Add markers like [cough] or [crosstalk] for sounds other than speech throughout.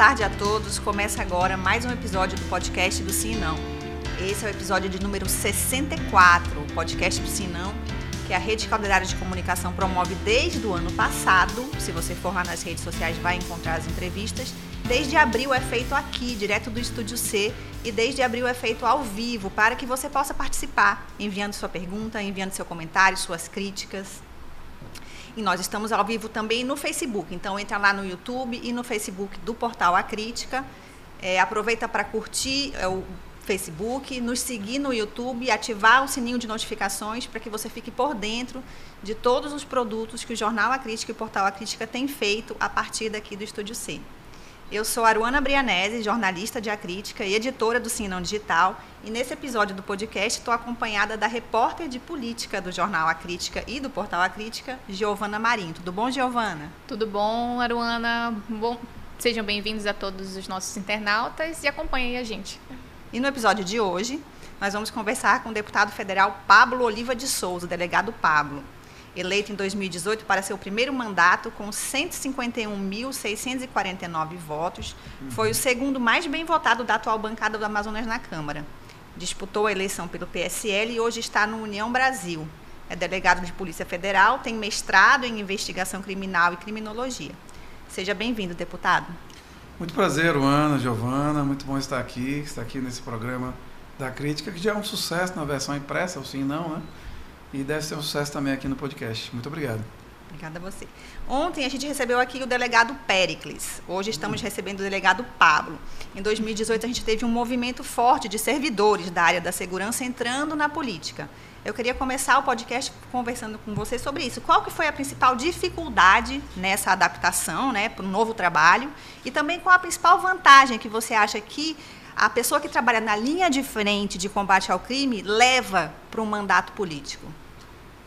tarde a todos. Começa agora mais um episódio do podcast do Sim e Não. Esse é o episódio de número 64, o podcast do Sim e Não, que a Rede Caldeirada de Comunicação promove desde o ano passado. Se você for lá nas redes sociais, vai encontrar as entrevistas. Desde abril é feito aqui, direto do Estúdio C, e desde abril é feito ao vivo, para que você possa participar, enviando sua pergunta, enviando seu comentário, suas críticas. E nós estamos ao vivo também no Facebook. Então entra lá no YouTube e no Facebook do Portal A Crítica. É, aproveita para curtir é, o Facebook, nos seguir no YouTube ativar o sininho de notificações para que você fique por dentro de todos os produtos que o Jornal A Crítica e o Portal A Crítica têm feito a partir daqui do Estúdio C. Eu sou Aruana Brianese, jornalista de A Crítica e editora do Sinão Digital, e nesse episódio do podcast estou acompanhada da repórter de política do jornal A Crítica e do portal A Crítica, Giovana Marim. Tudo bom, Giovana? Tudo bom, Aruana? Bom, sejam bem-vindos a todos os nossos internautas e acompanhem a gente. E no episódio de hoje, nós vamos conversar com o deputado federal Pablo Oliva de Souza, delegado Pablo eleito em 2018 para seu primeiro mandato com 151.649 votos. Foi o segundo mais bem votado da atual bancada do Amazonas na Câmara. Disputou a eleição pelo PSL e hoje está no União Brasil. É delegado de Polícia Federal, tem mestrado em investigação criminal e criminologia. Seja bem-vindo, deputado. Muito prazer, Ana, Giovana. Muito bom estar aqui, estar aqui nesse programa da crítica, que já é um sucesso na versão impressa, ou sim não, né? E deve ser um sucesso também aqui no podcast. Muito obrigado. Obrigada a você. Ontem a gente recebeu aqui o delegado Pericles. Hoje estamos recebendo o delegado Pablo. Em 2018 a gente teve um movimento forte de servidores da área da segurança entrando na política. Eu queria começar o podcast conversando com você sobre isso. Qual que foi a principal dificuldade nessa adaptação, né, para um novo trabalho? E também qual a principal vantagem que você acha que a pessoa que trabalha na linha de frente de combate ao crime leva para um mandato político?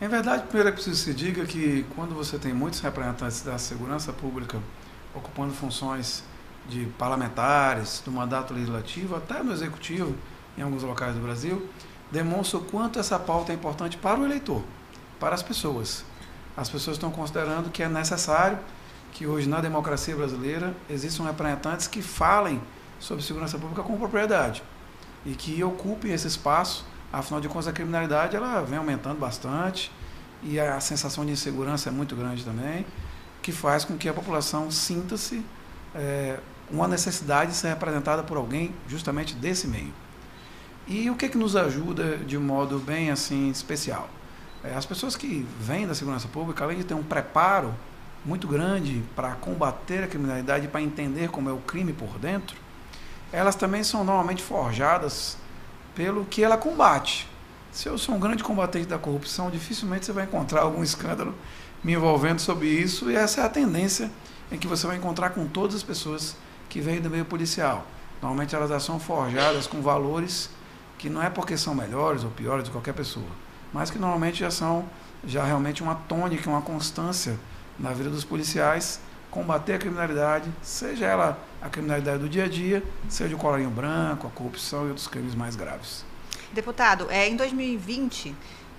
Em verdade, primeiro é preciso se diga que quando você tem muitos representantes da segurança pública ocupando funções de parlamentares, do mandato legislativo, até no executivo, em alguns locais do Brasil, demonstra o quanto essa pauta é importante para o eleitor, para as pessoas. As pessoas estão considerando que é necessário que hoje na democracia brasileira existam representantes que falem sobre segurança pública com propriedade e que ocupem esse espaço Afinal de contas, a criminalidade ela vem aumentando bastante e a sensação de insegurança é muito grande também, que faz com que a população sinta-se é, uma necessidade de ser representada por alguém justamente desse meio. E o que, que nos ajuda de modo bem assim especial? É, as pessoas que vêm da segurança pública, além de ter um preparo muito grande para combater a criminalidade, para entender como é o crime por dentro, elas também são normalmente forjadas pelo que ela combate. Se eu sou um grande combatente da corrupção, dificilmente você vai encontrar algum escândalo me envolvendo sobre isso, e essa é a tendência em que você vai encontrar com todas as pessoas que vêm do meio policial. Normalmente elas já são forjadas com valores que não é porque são melhores ou piores de qualquer pessoa, mas que normalmente já são já realmente uma tônica, uma constância na vida dos policiais combater a criminalidade, seja ela a criminalidade do dia a dia, seja o colarinho branco, a corrupção e outros crimes mais graves. Deputado, é, em 2020,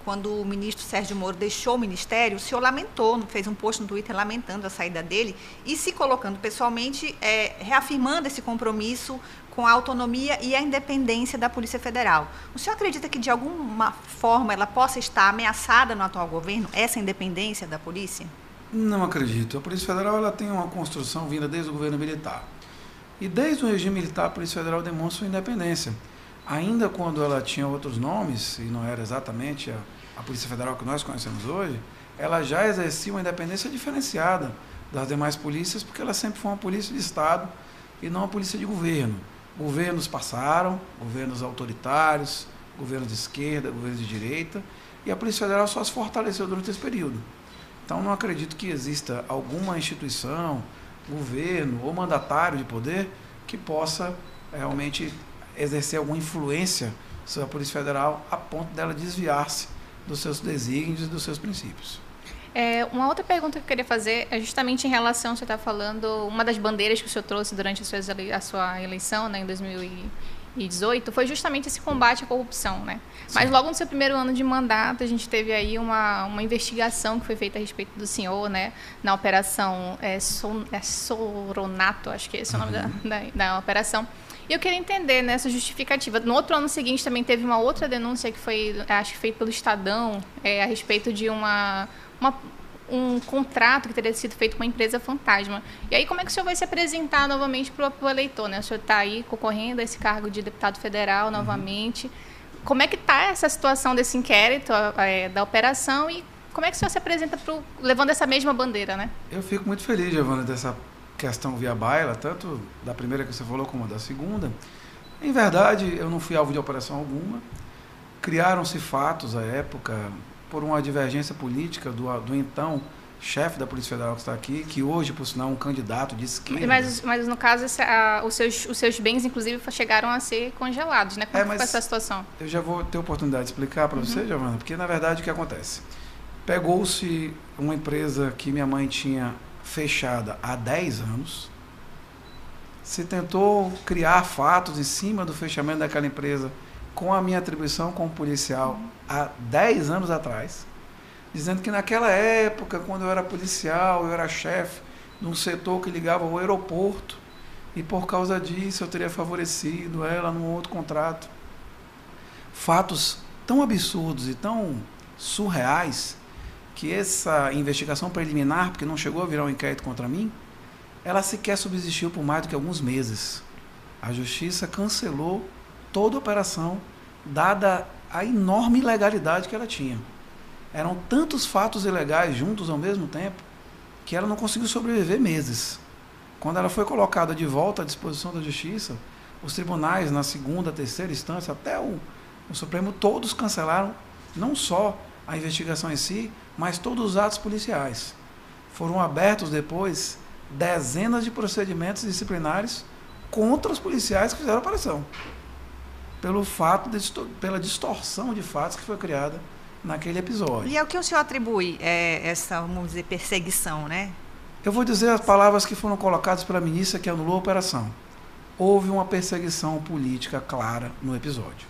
quando o ministro Sérgio Moro deixou o ministério, o senhor lamentou, fez um post no Twitter lamentando a saída dele e se colocando pessoalmente, é, reafirmando esse compromisso com a autonomia e a independência da Polícia Federal. O senhor acredita que, de alguma forma, ela possa estar ameaçada no atual governo, essa independência da polícia? Não acredito. A Polícia Federal ela tem uma construção vinda desde o governo militar. E desde o regime militar, a Polícia Federal demonstra sua independência. Ainda quando ela tinha outros nomes, e não era exatamente a, a Polícia Federal que nós conhecemos hoje, ela já exercia uma independência diferenciada das demais polícias, porque ela sempre foi uma polícia de Estado e não uma polícia de governo. Governos passaram, governos autoritários, governos de esquerda, governos de direita, e a Polícia Federal só se fortaleceu durante esse período. Então, não acredito que exista alguma instituição, governo ou mandatário de poder que possa eh, realmente exercer alguma influência sobre a Polícia Federal a ponto dela desviar-se dos seus desígnios e dos seus princípios. É, uma outra pergunta que eu queria fazer é justamente em relação, você está falando, uma das bandeiras que o senhor trouxe durante a sua, eleição né, em 2000 2018 foi justamente esse combate à corrupção, né? Mas logo no seu primeiro ano de mandato, a gente teve aí uma, uma investigação que foi feita a respeito do senhor, né? Na operação é, Son, é Soronato, acho que esse é o nome uhum. da, da, da operação. E eu queria entender nessa né, justificativa. No outro ano seguinte também teve uma outra denúncia que foi, acho que feita pelo Estadão, é, a respeito de uma, uma um contrato que teria sido feito com uma empresa fantasma. E aí, como é que o senhor vai se apresentar novamente para o eleitor? Né? O senhor está aí concorrendo a esse cargo de deputado federal novamente. Uhum. Como é que está essa situação desse inquérito, é, da operação, e como é que o senhor se apresenta pro, levando essa mesma bandeira, né? Eu fico muito feliz, Giovana, dessa questão via baila, tanto da primeira que você falou como da segunda. Em verdade, eu não fui alvo de operação alguma. Criaram-se fatos à época, por uma divergência política do, do então chefe da Polícia Federal que está aqui, que hoje, por sinal, é um candidato de esquerda. Mas, mas no caso, esse, a, os, seus, os seus bens, inclusive, chegaram a ser congelados, né? Como é, foi essa situação? Eu já vou ter oportunidade de explicar para uhum. você, Giovana, porque, na verdade, o que acontece? Pegou-se uma empresa que minha mãe tinha fechada há 10 anos, se tentou criar fatos em cima do fechamento daquela empresa com a minha atribuição como policial há 10 anos atrás, dizendo que naquela época, quando eu era policial, eu era chefe de um setor que ligava ao aeroporto, e por causa disso eu teria favorecido ela num outro contrato. Fatos tão absurdos e tão surreais que essa investigação preliminar, porque não chegou a virar um inquérito contra mim, ela sequer subsistiu por mais do que alguns meses. A justiça cancelou toda a operação, dada a enorme ilegalidade que ela tinha. Eram tantos fatos ilegais juntos ao mesmo tempo que ela não conseguiu sobreviver meses. Quando ela foi colocada de volta à disposição da justiça, os tribunais, na segunda, terceira instância, até o, o Supremo, todos cancelaram não só a investigação em si, mas todos os atos policiais. Foram abertos depois dezenas de procedimentos disciplinares contra os policiais que fizeram a operação pelo fato de, pela distorção de fatos que foi criada naquele episódio. E é o que o senhor atribui é, essa, vamos dizer, perseguição, né? Eu vou dizer as palavras que foram colocadas pela ministra que anulou a operação. Houve uma perseguição política clara no episódio.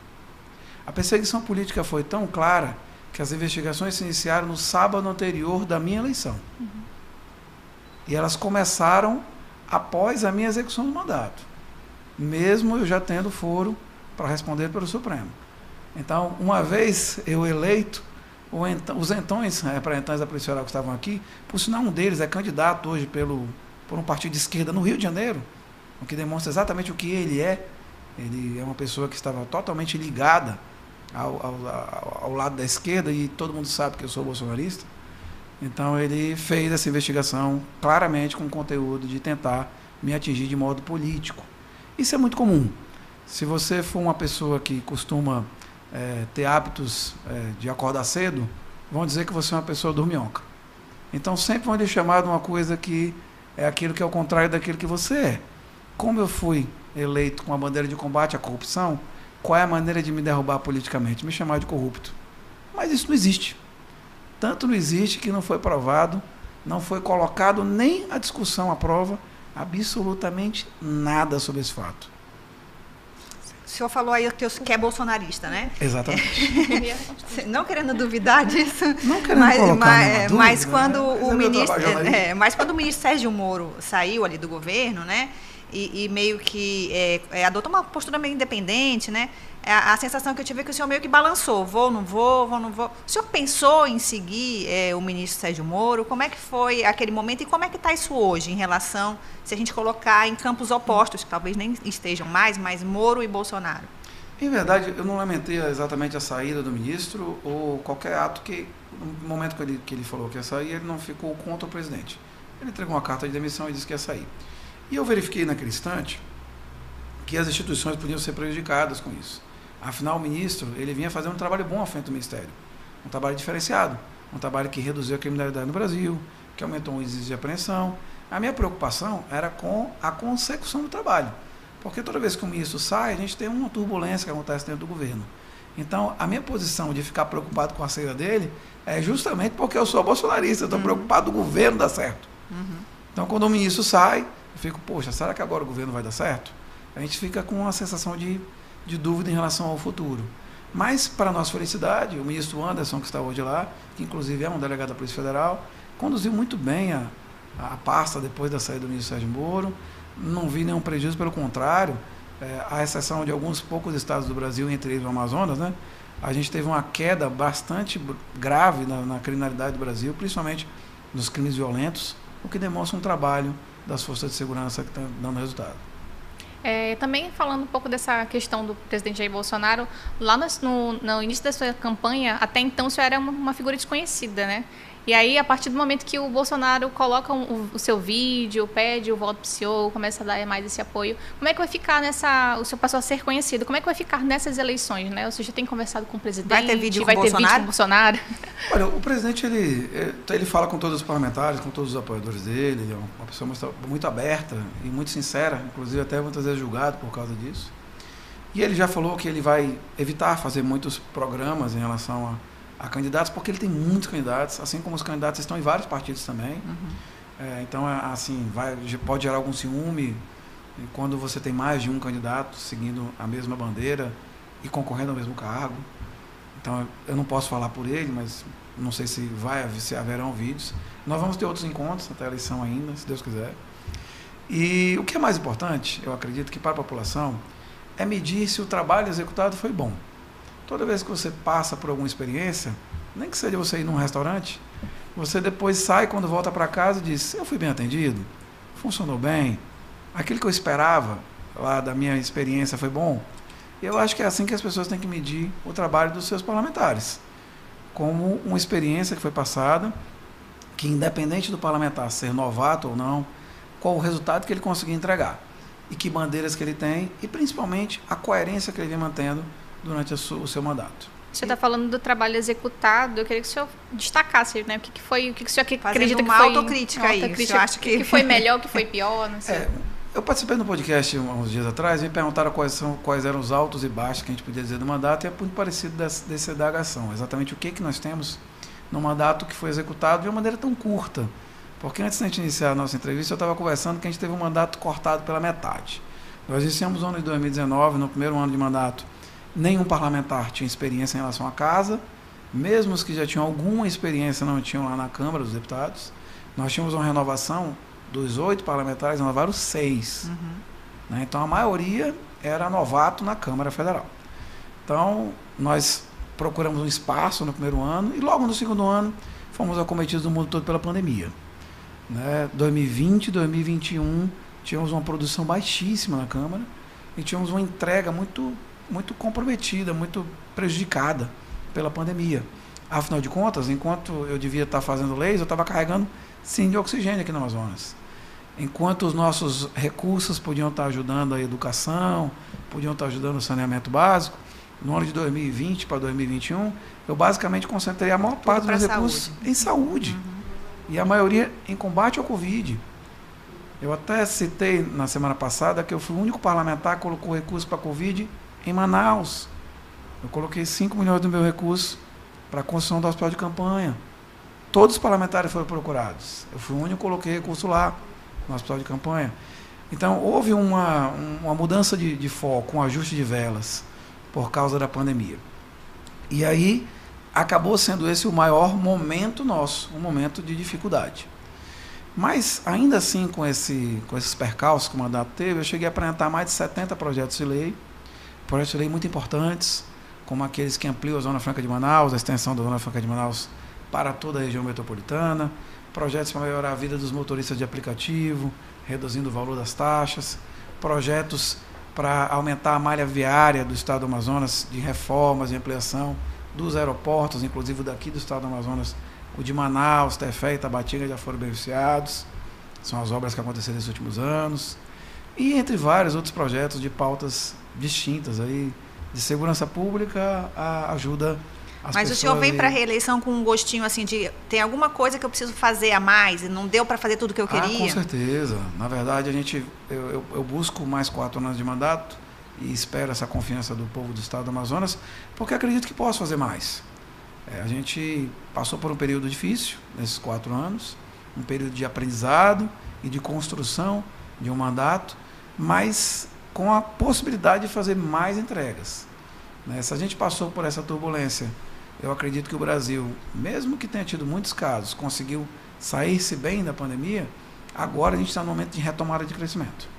A perseguição política foi tão clara que as investigações se iniciaram no sábado anterior da minha eleição. Uhum. E elas começaram após a minha execução do mandato. Mesmo eu já tendo foro para responder pelo Supremo. Então, uma vez eu eleito, os entões representantes da Polícia Federal que estavam aqui, por sinal um deles é candidato hoje pelo, por um partido de esquerda no Rio de Janeiro, o que demonstra exatamente o que ele é. Ele é uma pessoa que estava totalmente ligada ao, ao, ao lado da esquerda e todo mundo sabe que eu sou bolsonarista. Então ele fez essa investigação claramente com o conteúdo de tentar me atingir de modo político. Isso é muito comum. Se você for uma pessoa que costuma é, ter hábitos é, de acordar cedo, vão dizer que você é uma pessoa dormionca. Então sempre vão lhe chamar de uma coisa que é aquilo que é o contrário daquilo que você é. Como eu fui eleito com a bandeira de combate à corrupção, qual é a maneira de me derrubar politicamente? Me chamar de corrupto. Mas isso não existe. Tanto não existe que não foi provado, não foi colocado nem a discussão à prova, absolutamente nada sobre esse fato. O senhor falou aí que é bolsonarista, né? Exatamente. [laughs] É. Não querendo duvidar disso. Não querendo mas, colocar mas, dúvida, mas quando né? o ministro, é, mas quando o ministro Sérgio Moro saiu ali do governo, né? E, e meio que é, é, adotou uma postura meio independente, né? A, é, a, sensação que eu tive é que o senhor meio que balançou, vou, não vou, vou, não vou. O senhor pensou em seguir é, o ministro Sérgio Moro? Como é que foi aquele momento e como é que está isso hoje em relação, se a gente colocar em campos opostos, que talvez nem estejam mais, mas Moro e Bolsonaro? Em verdade, eu não lamentei exatamente a saída do ministro ou qualquer ato que, no momento que ele, que ele falou que ia sair, ele não ficou contra o presidente. Ele entregou uma carta de demissão e disse que ia sair. E eu verifiquei naquele instante que as instituições podiam ser prejudicadas com isso. Afinal, o ministro ele vinha fazendo um trabalho bom à frente do Ministério, um trabalho diferenciado, um trabalho que reduziu a criminalidade no Brasil, que aumentou o índice de apreensão. A minha preocupação era com a consecução do trabalho, porque toda vez que o ministro sai, a gente tem uma turbulência que acontece dentro do governo. Então, a minha posição de ficar preocupado com a saída dele é justamente porque eu sou bolsonarista, eu estou uhum. preocupado do governo dar certo. Uhum. Então, quando o ministro sai, eu fico, poxa, será que agora o governo vai dar certo? A gente fica com uma sensação de de dúvida em relação ao futuro. Mas, para nossa felicidade, o ministro Anderson, que está hoje lá, que inclusive é um delegado da Polícia Federal, conduziu muito bem a, a pasta depois da saída do ministro Sérgio Moro. Não vi nenhum prejuízo, pelo contrário, é, à exceção de alguns poucos estados do Brasil, entre eles o Amazonas, né? a gente teve uma queda bastante grave na, na criminalidade do Brasil, principalmente nos crimes violentos, o que demonstra um trabalho das forças de segurança que está dando resultado. É, também falando um pouco dessa questão do presidente Jair Bolsonaro, lá no, no, início da sua campanha, até então o senhor era uma, figura desconhecida, né? E aí, a partir do momento que o Bolsonaro coloca o, o seu vídeo, pede o voto para o senhor, começa a dar mais esse apoio, como é que vai ficar nessa. O senhor passou a ser conhecido, como é que vai ficar nessas eleições, né? O senhor já tem conversado com o presidente? Vai ter vídeo com vai o ter Bolsonaro? vídeo com o Bolsonaro? [laughs] Olha, o presidente, ele, ele fala com todos os parlamentares, com todos os apoiadores dele, ele é uma pessoa muito, muito aberta e muito sincera, inclusive até muitas vezes julgado por causa disso. E ele já falou que ele vai evitar fazer muitos programas em relação a a candidatos, porque ele tem muitos candidatos, assim como os candidatos estão em vários partidos também. Uhum. É, então, é, assim, vai, pode gerar algum ciúme quando você tem mais de um candidato seguindo a mesma bandeira e concorrendo ao mesmo cargo. Então, eu não posso falar por ele, mas não sei se vai se haverão vídeos. Nós vamos ter outros encontros até a eleição ainda, se Deus quiser. E o que é mais importante, eu acredito que para a população, é medir se o trabalho executado foi bom. Toda vez que você passa por alguma experiência, nem que seja você ir num restaurante, você depois sai quando volta para casa e diz: Eu fui bem atendido, funcionou bem, aquilo que eu esperava lá da minha experiência foi bom. Eu acho que é assim que as pessoas têm que medir o trabalho dos seus parlamentares, como uma experiência que foi passada, que independente do parlamentar ser novato ou não, qual o resultado que ele conseguiu entregar e que bandeiras que ele tem e principalmente a coerência que ele vem mantendo durante o seu mandato. Você está falando do trabalho executado, eu queria que o senhor destacasse, né? O que, que foi, o que, que o senhor Fazendo acredita uma que foi... autocrítica aí, autocrítica, acho que... O que foi [laughs] melhor, o que foi pior, não sei. É, eu participei no podcast uns dias atrás e me perguntaram quais, são, quais eram os altos e baixos que a gente podia dizer do mandato e é muito parecido desse, desse indagação. Exatamente o que, que nós temos no mandato que foi executado de uma maneira tão curta. Porque antes da gente iniciar a nossa entrevista, eu estava conversando que a gente teve um mandato cortado pela metade. Nós iniciamos o ano de 2019, no primeiro ano de mandato, nenhum parlamentar tinha experiência em relação à casa, mesmo os que já tinham alguma experiência não tinham lá na Câmara dos Deputados. Nós tínhamos uma renovação dos oito parlamentares, renovaram seis. Uhum. Né? Então a maioria era novato na Câmara Federal. Então nós procuramos um espaço no primeiro ano e logo no segundo ano fomos acometidos do mundo todo pela pandemia. Né? 2020, 2021 tínhamos uma produção baixíssima na Câmara e tínhamos uma entrega muito muito comprometida, muito prejudicada pela pandemia. Afinal de contas, enquanto eu devia estar fazendo leis, eu estava carregando sim de oxigênio aqui no Amazonas. Enquanto os nossos recursos podiam estar ajudando a educação, podiam estar ajudando o saneamento básico, no ano de 2020 para 2021, eu basicamente concentrei a maior Tudo parte dos recursos em saúde. Uhum. E a maioria em combate ao Covid. Eu até citei na semana passada que eu fui o único parlamentar que colocou recurso para a Covid em Manaus. Eu coloquei 5 milhões do meu recurso para a construção do hospital de campanha. Todos os parlamentares foram procurados. Eu fui o único que coloquei recurso lá, no hospital de campanha. Então, houve uma, uma mudança de, de foco, um ajuste de velas, por causa da pandemia. E aí, acabou sendo esse o maior momento nosso, um momento de dificuldade. Mas, ainda assim, com, esse, com esses percalços que o mandato teve, eu cheguei a apresentar mais de 70 projetos de lei, projetos de lei muito importantes, como aqueles que ampliam a Zona Franca de Manaus, a extensão da Zona Franca de Manaus para toda a região metropolitana, projetos para melhorar a vida dos motoristas de aplicativo, reduzindo o valor das taxas, projetos para aumentar a malha viária do Estado do Amazonas, de reformas e ampliação dos aeroportos, inclusive daqui do Estado do Amazonas, o de Manaus, Tefé e Tabatinga já foram beneficiados, são as obras que aconteceram nesses últimos anos, e entre vários outros projetos de pautas distintas aí de segurança pública a ajuda as Mas o senhor vem para a reeleição com um gostinho assim de tem alguma coisa que eu preciso fazer a mais e não deu para fazer tudo que eu queria? Ah, com certeza. Na verdade, a gente eu, eu, eu, busco mais quatro anos de mandato e espero essa confiança do povo do Estado do Amazonas, porque acredito que posso fazer mais. É, a gente passou por um período difícil nesses quatro anos, um período de aprendizado e de construção de um mandato, mas com a possibilidade de fazer mais entregas. Né? Se a gente passou por essa turbulência, eu acredito que o Brasil, mesmo que tenha tido muitos casos, conseguiu sair-se bem da pandemia, agora a gente está no momento de retomada de crescimento.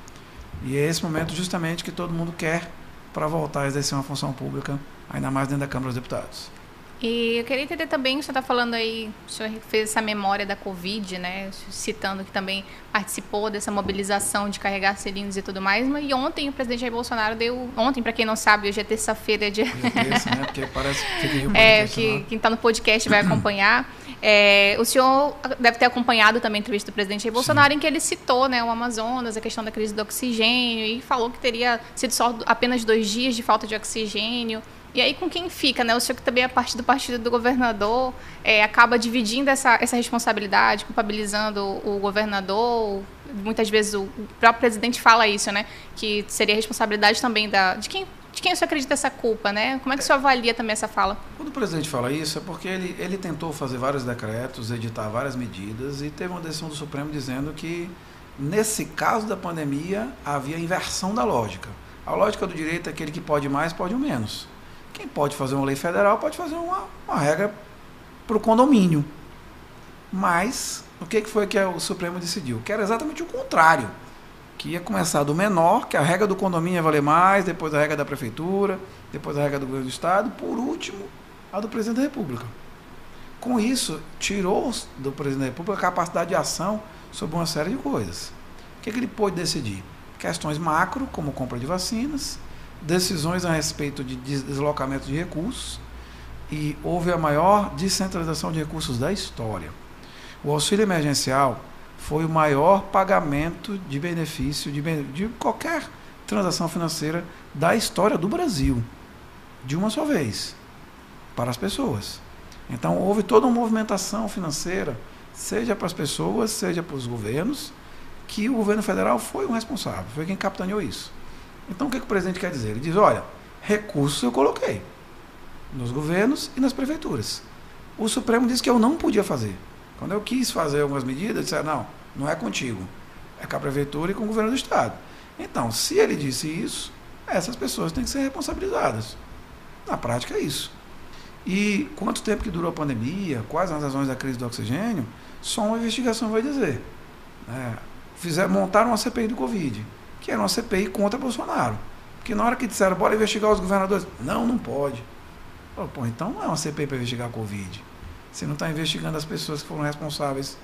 E é esse momento justamente que todo mundo quer para voltar a exercer uma função pública, ainda mais dentro da Câmara dos Deputados. E eu queria entender também, o senhor está falando aí, o senhor fez essa memória da Covid, né? Citando que também participou dessa mobilização de carregar cilindros e tudo mais. E ontem o presidente Jair Bolsonaro deu. Ontem, para quem não sabe, hoje é terça-feira de. É terça, né? Porque parece que fica [laughs] É, que quem está no podcast vai acompanhar. É, o senhor deve ter acompanhado também a entrevista do presidente Jair Bolsonaro, Sim. em que ele citou né, o Amazonas, a questão da crise do oxigênio, e falou que teria sido só apenas dois dias de falta de oxigênio. E aí com quem fica, né? O senhor que também é parte do partido do governador, é, acaba dividindo essa, essa responsabilidade, culpabilizando o, governador. Muitas vezes o, o, próprio presidente fala isso, né? Que seria responsabilidade também da, de quem de quem o senhor acredita essa culpa, né? Como é que o senhor avalia também essa fala? Quando o presidente fala isso, é porque ele, ele tentou fazer vários decretos, editar várias medidas e teve uma decisão do Supremo dizendo que, nesse caso da pandemia, havia inversão da lógica. A lógica do direito é aquele que pode mais, pode o menos. Quem pode fazer uma lei federal pode fazer uma, uma regra para o condomínio. Mas o que foi que o Supremo decidiu? Que era exatamente o contrário. Que ia começar do menor, que a regra do condomínio ia valer mais, depois a regra da prefeitura, depois a regra do governo do Estado, por último, a do presidente da República. Com isso, tirou do presidente da República a capacidade de ação sobre uma série de coisas. O que, que ele pôde decidir? Questões macro, como compra de vacinas, decisões a respeito de deslocamento de recursos e houve a maior descentralização de recursos da história. O auxílio emergencial foi o maior pagamento de benefício de, de qualquer transação financeira da história do Brasil, de uma só vez, para as pessoas. Então houve toda uma movimentação financeira, seja para as pessoas, seja para os governos, que o governo federal foi o responsável, foi quem capitaneou isso. Então o que, que o presidente quer dizer? Ele diz, olha, recursos eu coloquei nos governos e nas prefeituras. O Supremo disse que eu não podia fazer. Quando eu quis fazer algumas medidas, disse, não, não é contigo. É com a prefeitura e com o governo do Estado. Então, se ele disse isso, essas pessoas têm que ser responsabilizadas. Na prática é isso. E quanto tempo que durou a pandemia, quais as razões da crise do oxigênio, só uma investigação vai dizer. É, fizer, montaram uma CPI do Covid que era uma CPI contra Bolsonaro. Porque na hora que disseram, bora investigar os governadores, não, não pode. Pô, então não é uma CPI para investigar a Covid. Você não está investigando as pessoas que foram responsáveis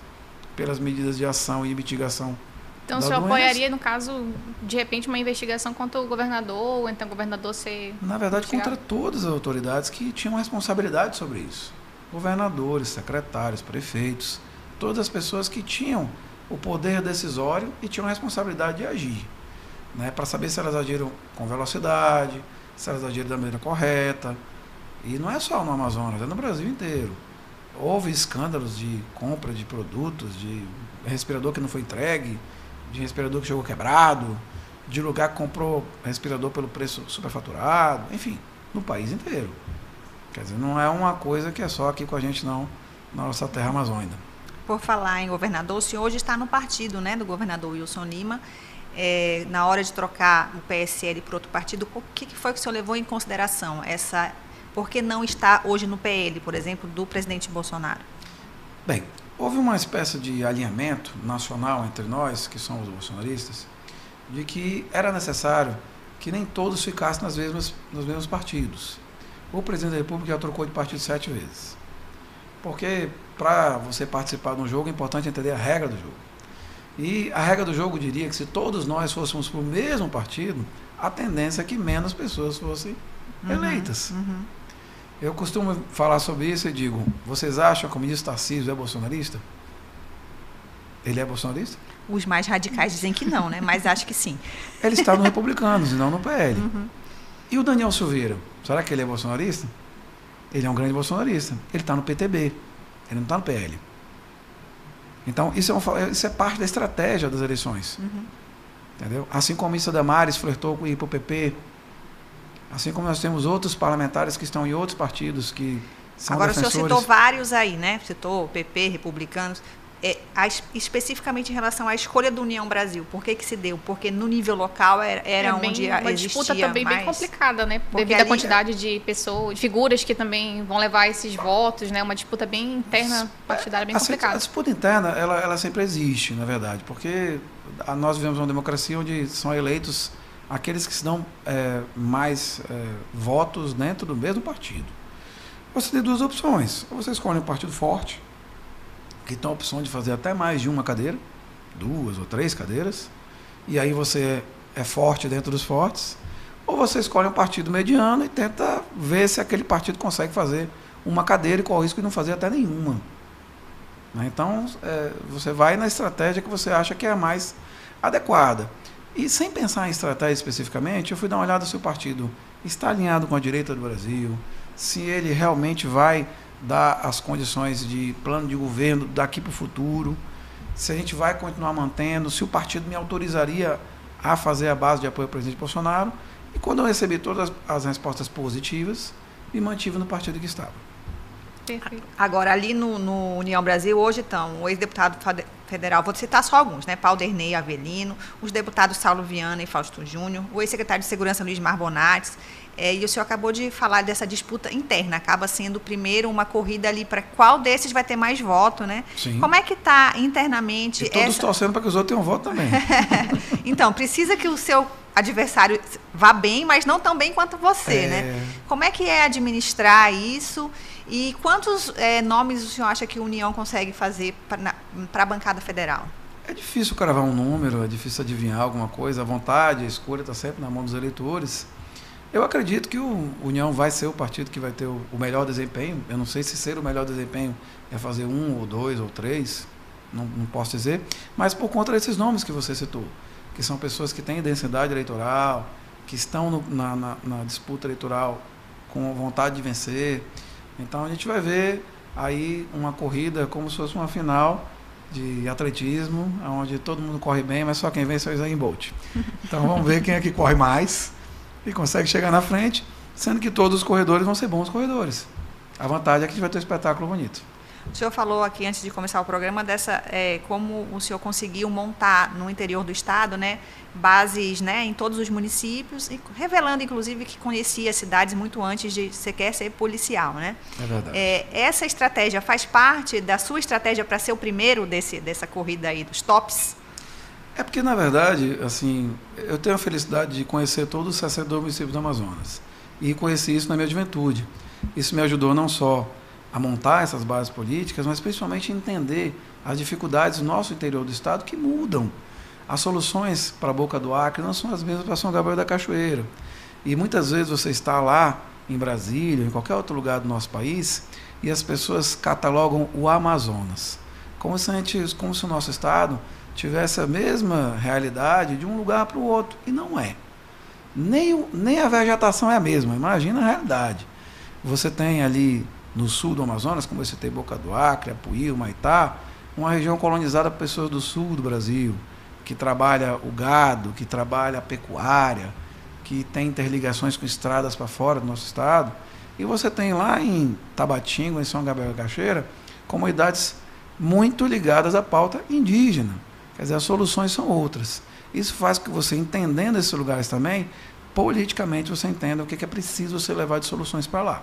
pelas medidas de ação e mitigação. Então, o senhor doença. apoiaria, no caso, de repente, uma investigação contra o governador, ou então o governador ser. Na verdade, investigado? contra todas as autoridades que tinham responsabilidade sobre isso. Governadores, secretários, prefeitos, todas as pessoas que tinham o poder decisório e tinham a responsabilidade de agir né, para saber se elas agiram com velocidade, se elas agiram da maneira correta. E não é só no Amazonas, é no Brasil inteiro. Houve escândalos de compra de produtos, de respirador que não foi entregue, de respirador que chegou quebrado, de lugar que comprou respirador pelo preço superfaturado, enfim, no país inteiro. Quer dizer, não é uma coisa que é só aqui com a gente, não, na nossa terra amazônica. Por falar em governador, o senhor hoje está no partido né, do governador Wilson Lima é, na hora de trocar o PSL por outro partido, o que, que foi que o senhor levou em consideração? Essa, por que não está hoje no PL, por exemplo, do presidente Bolsonaro? Bem, houve uma espécie de alinhamento nacional entre nós, que somos bolsonaristas, de que era necessário que nem todos ficassem nas mesmas, nos mesmos partidos. O presidente da República já trocou de partido sete vezes. Porque para você participar de um jogo é importante entender a regra do jogo. E a regra do jogo diria que se todos nós fôssemos para o mesmo partido, a tendência é que menos pessoas fossem uhum, eleitas. Uhum. Eu costumo falar sobre isso e digo: vocês acham que o ministro Tarcísio é bolsonarista? Ele é bolsonarista? Os mais radicais dizem que não, né? Mas acho que sim. [laughs] Ele está no Republicanos e não no PL. Uhum. E o Daniel Silveira? Será que ele é bolsonarista? Ele é um grande bolsonarista. Ele está no PTB. Ele não está no PL. Então, isso é, uma, isso é parte da estratégia das eleições. Uhum. Entendeu? Assim como Issa Damares flertou com ir para o PP, assim como nós temos outros parlamentares que estão em outros partidos que são Agora defensores... o senhor citou vários aí, né? Citou PP, republicanos. É, a, especificamente em relação à escolha do União Brasil, por que, que se deu? Porque no nível local era, era é onde existia uma disputa também mais... bem complicada, né? Porque Devido ali... à quantidade de pessoas, de figuras que também vão levar esses votos, né? Uma disputa bem interna partidária bem a, complicada. A disputa interna, ela, ela sempre existe, na verdade, porque nós vivemos uma democracia onde são eleitos aqueles que se dão é, mais é, votos dentro do mesmo partido. Você tem duas opções. Ou você escolhe um partido forte, que tem a opção de fazer até mais de uma cadeira, duas ou três cadeiras, e aí você é forte dentro dos fortes, ou você escolhe um partido mediano e tenta ver se aquele partido consegue fazer uma cadeira e qual o risco de não fazer até nenhuma. Né? Então, é, você vai na estratégia que você acha que é a mais adequada. E sem pensar em estratégia especificamente, eu fui dar uma olhada se o partido está alinhado com a direita do Brasil, se ele realmente vai dar as condições de plano de governo daqui para o futuro, se a gente vai continuar mantendo, se o partido me autorizaria a fazer a base de apoio ao presidente Bolsonaro. E quando eu recebi todas as respostas positivas, me mantive no partido que estava. Perfeito. Agora, ali no, no, União Brasil, hoje estão o ex-deputado federal, vou citar só alguns, né? Paulderney Avelino, os deputados Saulo Viana e Fausto Júnior, o ex-secretário de Segurança Luiz Marbonates, é, e o senhor acabou de falar dessa disputa interna, acaba sendo primeiro uma corrida ali para qual desses vai ter mais voto, né? Sim. Como é que está internamente? E todos essa... torcendo para que os outros tenham voto também. [laughs] então, precisa que o seu adversário vá bem, mas não tão bem quanto você, é... né? Como é que é administrar isso? E quantos é, nomes o senhor acha que a União consegue fazer para a bancada federal? É difícil cravar um número, é difícil adivinhar alguma coisa. A vontade, a escolha está sempre na mão dos eleitores. Eu acredito que o União vai ser o partido que vai ter o, o, melhor desempenho. Eu não sei se ser o melhor desempenho é fazer um ou dois ou três, não, não posso dizer, mas por conta desses nomes que você citou, que são pessoas que têm densidade eleitoral, que estão no, na, na, na disputa eleitoral com vontade de vencer. Então a gente vai ver aí uma corrida como se fosse uma final de atletismo, onde todo mundo corre bem, mas só quem vence é o Usain Bolt. Então vamos ver quem é que corre mais e consegue chegar na frente, sendo que todos os corredores vão ser bons corredores. A vantagem é que a gente vai ter um espetáculo bonito. O senhor falou aqui antes de começar o programa dessa é, como o senhor conseguiu montar no interior do estado, né, bases, né, em todos os municípios, e revelando inclusive que conhecia cidades muito antes de sequer ser policial, né? É verdade. É, essa estratégia faz parte da sua estratégia para ser o primeiro desse dessa corrida aí dos tops? É porque, na verdade, assim, eu tenho a felicidade de conhecer todos os 62 municípios do Amazonas. E conheci isso na minha juventude. Isso me ajudou não só a montar essas bases políticas, mas principalmente entender as dificuldades do nosso interior do Estado que mudam. As soluções para a Boca do Acre não são as mesmas para São Gabriel da Cachoeira. E muitas vezes você está lá em Brasília, em qualquer outro lugar do nosso país, e as pessoas catalogam o Amazonas. Como se, gente, como se o nosso Estado tivesse a mesma realidade de um lugar para o outro. E não é. Nem, nem a vegetação é a mesma. Imagina a realidade. Você tem ali no sul do Amazonas, como você tem Boca do Acre, Apuí, Maitá, uma região colonizada por pessoas do sul do Brasil, que trabalha o gado, que trabalha a pecuária, que tem interligações com estradas para fora do nosso estado. E você tem lá em Tabatinga, em São Gabriel da Cachoeira, comunidades muito ligadas à pauta indígena. Quer dizer, as soluções são outras. Isso faz com que você, entendendo esses lugares também, politicamente você entenda o que é preciso você levar de soluções para lá.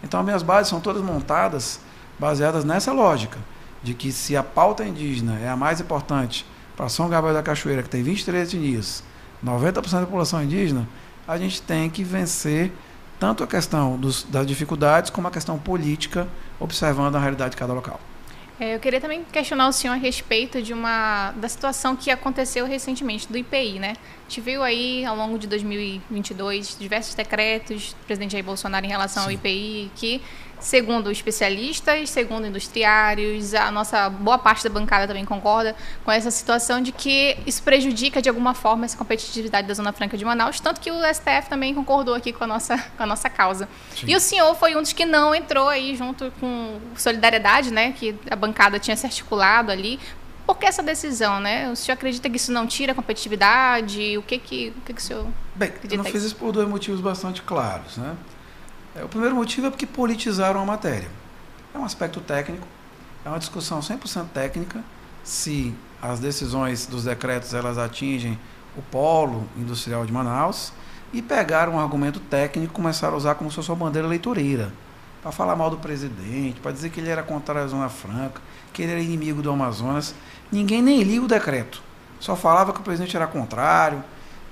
Então, as minhas bases são todas montadas baseadas nessa lógica, de que se a pauta indígena é a mais importante para São Gabriel da Cachoeira, que tem 23 etnias, 90% da população indígena, a gente tem que vencer tanto a questão dos, das dificuldades como a questão política, observando a realidade de cada local. É, eu queria também questionar o senhor a respeito de uma da situação que aconteceu recentemente do IPI, né? A gente viu aí ao longo de 2022 diversos decretos do presidente Jair Bolsonaro em relação Sim. ao IPI que segundo especialistas, segundo industriários, a nossa boa parte da bancada também concorda com essa situação de que isso prejudica de alguma forma essa competitividade da Zona Franca de Manaus, tanto que o STF também concordou aqui com a nossa, com a nossa causa. Sim. E o senhor foi um dos que não entrou aí junto com Solidariedade, né, que a bancada tinha se articulado ali. Por que essa decisão, né? O senhor acredita que isso não tira a competitividade? O que que, o que, que o senhor Bem, eu não fiz isso por dois motivos bastante claros, né? É, o primeiro motivo é porque politizaram a matéria. É um aspecto técnico, é uma discussão 100% técnica, se as decisões dos decretos elas atingem o polo industrial de Manaus e pegaram um argumento técnico e começaram a usar como se fosse uma bandeira eleitoreira para falar mal do presidente, para dizer que ele era contra a Zona Franca, que ele era inimigo do Amazonas. Ninguém nem lia o decreto. Só falava que o presidente era contrário.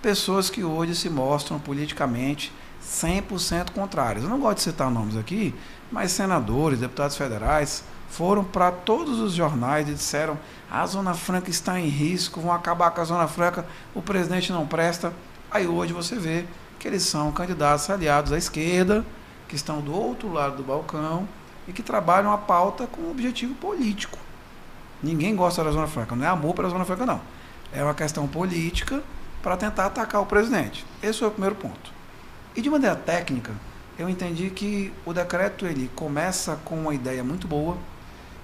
Pessoas que hoje se mostram politicamente 100% contrárias. Eu não gosto de citar nomes aqui, mas senadores, deputados federais foram para todos os jornais e disseram: a Zona Franca está em risco, vão acabar com a Zona Franca, o presidente não presta. Aí hoje você vê que eles são candidatos aliados à esquerda, que estão do outro lado do balcão e que trabalham a pauta com um objetivo político. Ninguém gosta da Zona Franca, não é amor pela Zona Franca, não. É uma questão política para tentar atacar o presidente. Esse foi o primeiro ponto. E de maneira técnica, eu entendi que o decreto ele começa com uma ideia muito boa,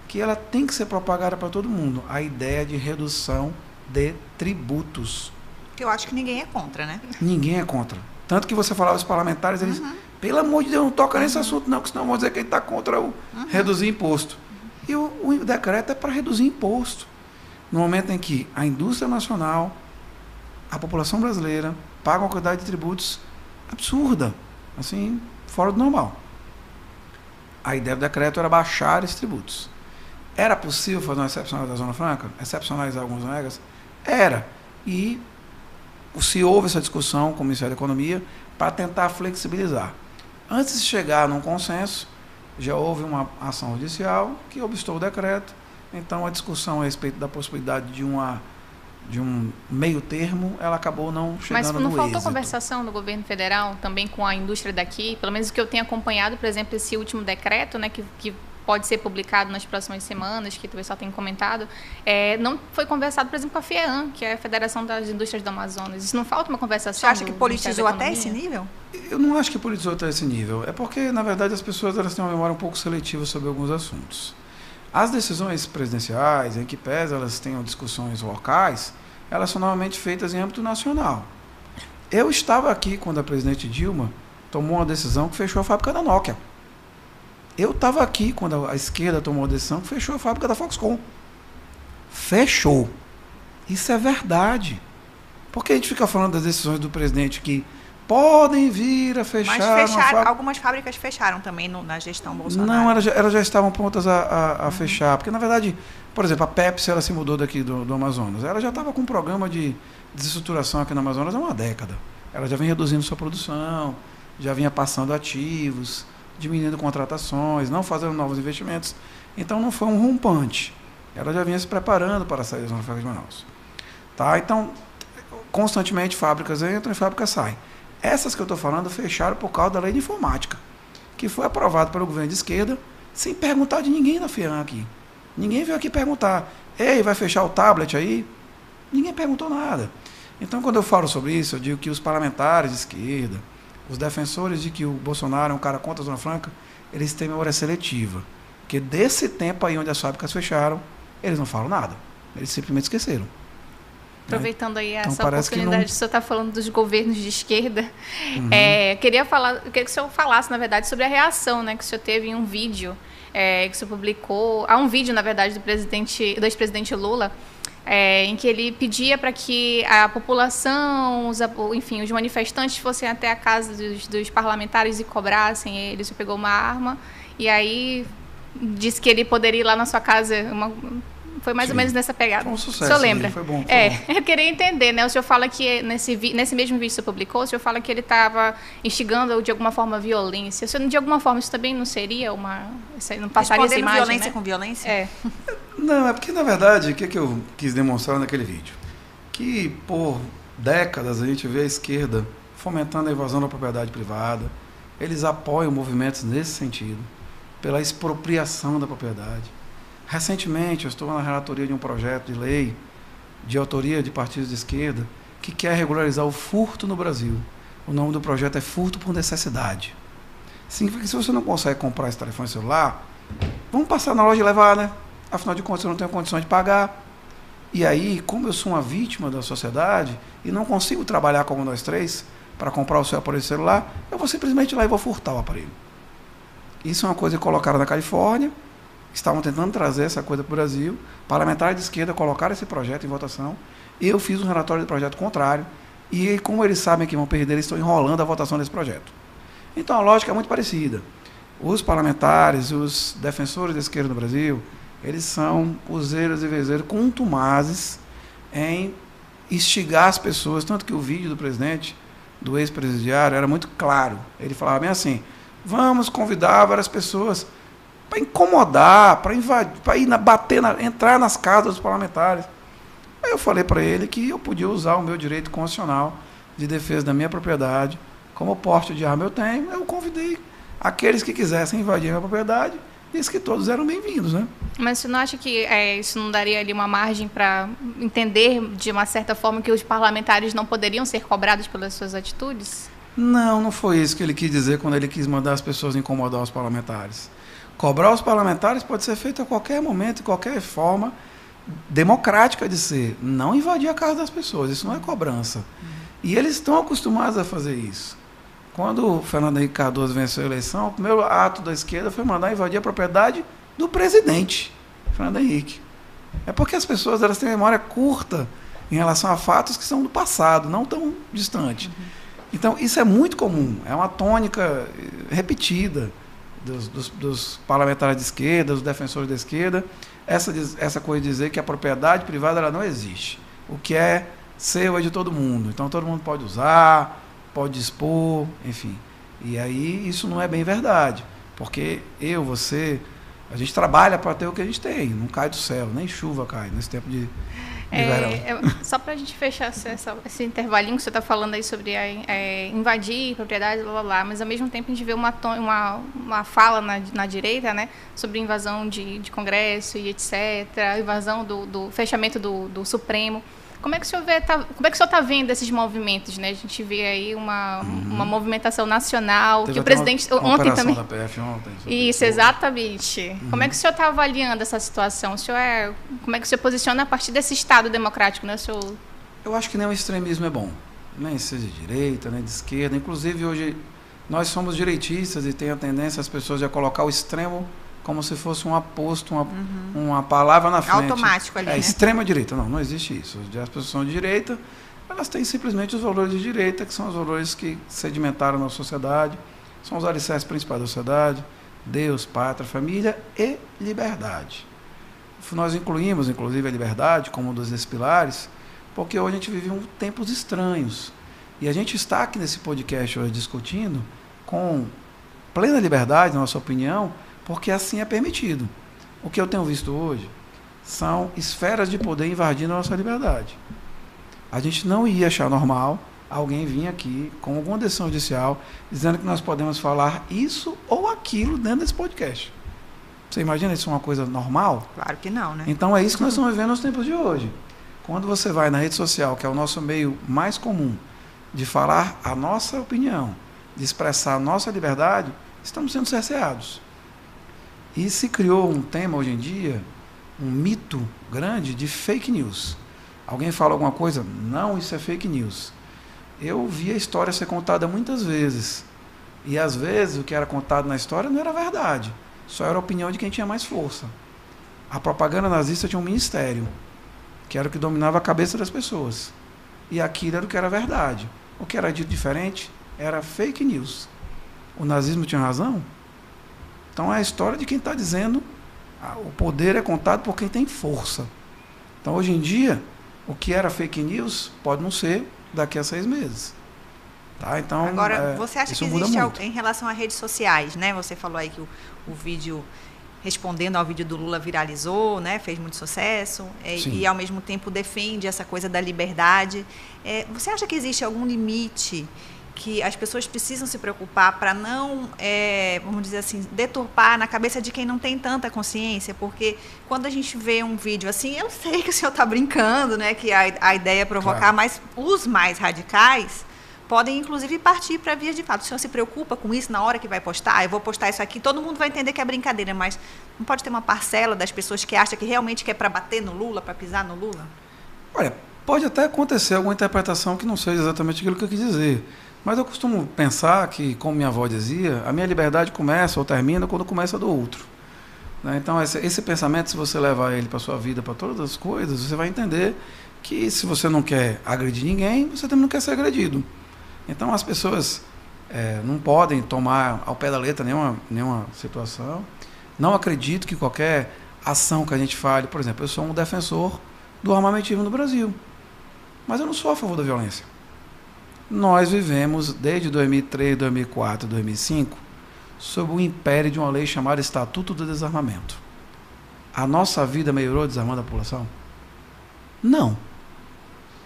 que ela tem que ser propagada para todo mundo, a ideia de redução de tributos. Que eu acho que ninguém é contra, né? Ninguém é contra. Tanto que você falava os parlamentares, eles, uhum. pelo amor de Deus, não toca nesse assunto não, porque senão vão dizer que ele está contra o uhum. reduzir imposto. E o, o decreto é para reduzir imposto. No momento em que a indústria nacional, a população brasileira, paga uma quantidade de tributos absurda, assim, fora do normal. A ideia do decreto era baixar esses tributos. Era possível fazer uma excepcional da Zona Franca? Excepcionais algumas regras? Era. E se houve essa discussão com o Ministério da Economia para tentar flexibilizar. Antes de chegar num consenso, já houve uma ação judicial que obstou o decreto. Então, a discussão a respeito da possibilidade de uma de um meio termo, ela acabou não chegando Mas não no faltou êxito. conversação do governo federal também com a indústria daqui? Pelo menos o que eu tenho acompanhado, por exemplo, esse último decreto, né, que, que pode ser publicado nas próximas semanas, que o pessoal tem comentado, é, não foi conversado, por exemplo, com a FEAM, que é a Federação das Indústrias do Amazonas. Isso não falta uma conversação? Você acha que politizou até esse nível? Eu não acho que politizou até esse nível. É porque, na verdade, as pessoas elas têm uma memória um pouco seletiva sobre alguns assuntos. As decisões presidenciais, em que pese elas tenham discussões locais, elas são normalmente feitas em âmbito nacional. Eu estava aqui quando a presidente Dilma tomou uma decisão que fechou a fábrica da Nokia. Eu estava aqui quando a esquerda tomou a decisão que fechou a fábrica da Foxconn. Fechou. Isso é verdade. Porque a gente fica falando das decisões do presidente que podem vir a fechar. Mas fecharam, algumas fábricas fecharam também no, na gestão Bolsonaro. Não, elas já, elas já estavam prontas a, a, a uhum. fechar. Porque, na verdade, por exemplo, a Pepsi ela se mudou daqui do, do Amazonas. Ela já estava com um programa de desestruturação aqui no Amazonas há uma década. Ela já vem reduzindo sua produção, já vinha passando ativos, diminuindo contratações, não fazendo novos investimentos. Então não foi um rompante. Ela já vinha se preparando para sair da Zona Franca de Manaus. Tá? Então, constantemente fábricas entram e fábricas saem. Essas que eu estou falando fecharam por causa da lei de informática, que foi aprovada pelo governo de esquerda, sem perguntar de ninguém na FEAM aqui. Ninguém veio aqui perguntar, ei, vai fechar o tablet aí? Ninguém perguntou nada. Então, quando eu falo sobre isso, eu digo que os parlamentares de esquerda, os defensores de que o Bolsonaro é um cara contra a Zona Franca, eles têm memória seletiva. Porque desse tempo aí onde as fábricas fecharam, eles não falam nada. Eles simplesmente esqueceram. Aproveitando aí então, essa oportunidade, não... o senhor está falando dos governos de esquerda. Uhum. É, queria falar, queria que o senhor falasse, na verdade, sobre a reação né, que o senhor teve em um vídeo é, que o senhor publicou. Há um vídeo, na verdade, do presidente, do ex-presidente Lula, é, em que ele pedia para que a população, os, enfim, os manifestantes fossem até a casa dos, dos parlamentares e cobrassem eles. Ele pegou uma arma e aí disse que ele poderia ir lá na sua casa, uma, foi mais Sim. ou menos nessa pegada. Foi um sucesso. O senhor lembra? Foi bom. Foi é, bom. eu queria entender, né? O senhor fala que nesse, nesse mesmo vídeo que você publicou, o senhor fala que ele estava instigando de alguma forma violência. Se de alguma forma isso também não seria uma. Não passaria essa imagem, violência né? com violência? É. [laughs] Não, é porque na verdade, o que, que eu quis demonstrar naquele vídeo? Que por décadas a gente vê a esquerda fomentando a invasão da propriedade privada. Eles apoiam movimentos nesse sentido, pela expropriação da propriedade Recentemente, eu estou na relatoria de um projeto de lei de autoria de partidos de esquerda que quer regularizar o furto no Brasil. O nome do projeto é Furto por Necessidade. Significa que se você não consegue comprar esse telefone celular, vamos passar na loja e levar, né? Afinal de contas, eu não tenho condições de pagar. E aí, como eu sou uma vítima da sociedade e não consigo trabalhar como nós três para comprar o seu aparelho celular, eu vou simplesmente lá e vou furtar o aparelho. Isso é uma coisa que colocaram na Califórnia, estavam tentando trazer essa coisa para o Brasil. Parlamentares de esquerda colocaram esse projeto em votação. Eu fiz um relatório de projeto contrário. E como eles sabem que vão perder, eles estão enrolando a votação desse projeto. Então a lógica é muito parecida. Os parlamentares, os defensores da esquerda no Brasil, eles são useiros e vezeiros contumazes em instigar as pessoas, tanto que o vídeo do presidente, do ex-presidiário, era muito claro. Ele falava bem assim: vamos convidar várias pessoas para incomodar, para invadir, para ir na, bater, na, entrar nas casas dos parlamentares. Aí eu falei para ele que eu podia usar o meu direito constitucional de defesa da minha propriedade, como porte de arma eu tenho, eu convidei aqueles que quisessem invadir a minha propriedade disse que todos eram bem-vindos, né? Mas você não acha que é, isso não daria ali uma margem para entender de uma certa forma que os parlamentares não poderiam ser cobrados pelas suas atitudes? Não, não foi isso que ele quis dizer quando ele quis mandar as pessoas incomodar os parlamentares. Cobrar os parlamentares pode ser feito a qualquer momento, de qualquer forma democrática de ser. Não invadir a casa das pessoas, isso não é cobrança. E eles estão acostumados a fazer isso. Quando o Fernando Henrique Cardoso venceu a eleição, o primeiro ato da esquerda foi mandar invadir a propriedade do presidente, Fernando Henrique. É porque as pessoas elas têm memória curta em relação a fatos que são do passado, não tão distante. Uhum. Então, isso é muito comum, é uma tônica eh, repetida dos, dos, dos, parlamentares de esquerda, dos defensores da esquerda, essa, essa coisa de dizer que a propriedade privada ela não existe. O que é seu é de todo mundo. Então, todo mundo pode usar, pode expor, enfim. E aí isso não é bem verdade, porque eu, você, a gente trabalha para ter o que a gente tem, não cai do céu, nem chuva cai nesse tempo de é, é, só para a gente fechar essa, esse intervalinho que você está falando aí sobre é, invadir propriedade, blá, blá, blá, mas ao mesmo tempo a gente vê uma, uma, uma fala na, na direita, né, sobre invasão de, de Congresso e etc., invasão do, do fechamento do, do Supremo. Como é que o senhor vê, tá, como é que o senhor está vendo esses movimentos, né? A gente vê aí uma, uhum. uma movimentação nacional Teve que o presidente uma, uma ontem também. Da PF ontem, Isso, exatamente. Uhum. Como é que o senhor está avaliando essa situação? O senhor é, como é que o senhor posiciona a partir desse Estado democrático, né, senhor? Eu acho que nem o extremismo é bom, nem seja de direita, nem de esquerda. Inclusive hoje nós somos direitistas e tem a tendência as pessoas a colocar o extremo como se fosse um aposto, uma, uhum. uma palavra na frente. Automático ali. É né? extrema direita. Não, não existe isso. As pessoas são de direita, elas têm simplesmente os valores de direita, que são os valores que sedimentaram na sociedade, são os alicerces principais da sociedade: Deus, pátria, família e liberdade. Nós incluímos, inclusive, a liberdade como um dos pilares, porque hoje a gente vive um tempos estranhos. E a gente está aqui nesse podcast hoje discutindo com plena liberdade, na nossa opinião, porque assim é permitido. O que eu tenho visto hoje são esferas de poder invadindo a nossa liberdade. A gente não ia achar normal alguém vir aqui com alguma decisão judicial dizendo que nós podemos falar isso ou aquilo dentro desse podcast. Você imagina isso é uma coisa normal? Claro que não, né? Então é isso que nós estamos vivendo nos tempos de hoje. Quando você vai na rede social, que é o nosso meio mais comum de falar a nossa opinião, de expressar a nossa liberdade, estamos sendo cerceados. E se criou um tema hoje em dia, um mito grande de fake news. Alguém fala alguma coisa? Não, isso é fake news. Eu vi a história ser contada muitas vezes. E às vezes o que era contado na história não era verdade. Só era a opinião de quem tinha mais força. A propaganda nazista tinha um ministério, que era o que dominava a cabeça das pessoas. E aquilo era o que era verdade. O que era dito diferente era fake news. O nazismo tinha razão? Então é a história de quem está dizendo ah, o poder é contado por quem tem força. Então hoje em dia, o que era fake news pode não ser daqui a seis meses. Tá? Então, Agora, é, você acha que existe algo, em relação a redes sociais, né? Você falou aí que o, o vídeo respondendo ao vídeo do Lula viralizou, né? Fez muito sucesso é, e ao mesmo tempo defende essa coisa da liberdade. É, você acha que existe algum limite que as pessoas precisam se preocupar para não, é, vamos dizer assim, deturpar na cabeça de quem não tem tanta consciência, porque quando a gente vê um vídeo assim, eu sei que o senhor está brincando, né, que a, a ideia é provocar, claro. mas os mais radicais podem inclusive partir para vias de fato. O senhor se preocupa com isso na hora que vai postar? Eu vou postar isso aqui, todo mundo vai entender que é brincadeira, mas não pode ter uma parcela das pessoas que acha que realmente quer para bater no Lula, para pisar no Lula? Olha, pode até acontecer alguma interpretação que não seja exatamente aquilo que eu quis dizer. Mas eu costumo pensar que, como minha avó dizia, a minha liberdade começa ou termina quando começa do outro. Né? Então, esse, esse, pensamento, se você levar ele para sua vida, para todas as coisas, você vai entender que se você não quer agredir ninguém, você também não quer ser agredido. Então, as pessoas é, não podem tomar ao pé da letra nenhuma, nenhuma situação. Não acredito que qualquer ação que a gente fale, por exemplo, eu sou um defensor do armamentismo no Brasil, mas eu não sou a favor da violência. Nós vivemos desde 2003, 2004, 2005 sob o império de uma lei chamada Estatuto do Desarmamento. A nossa vida melhorou desarmando a população? Não.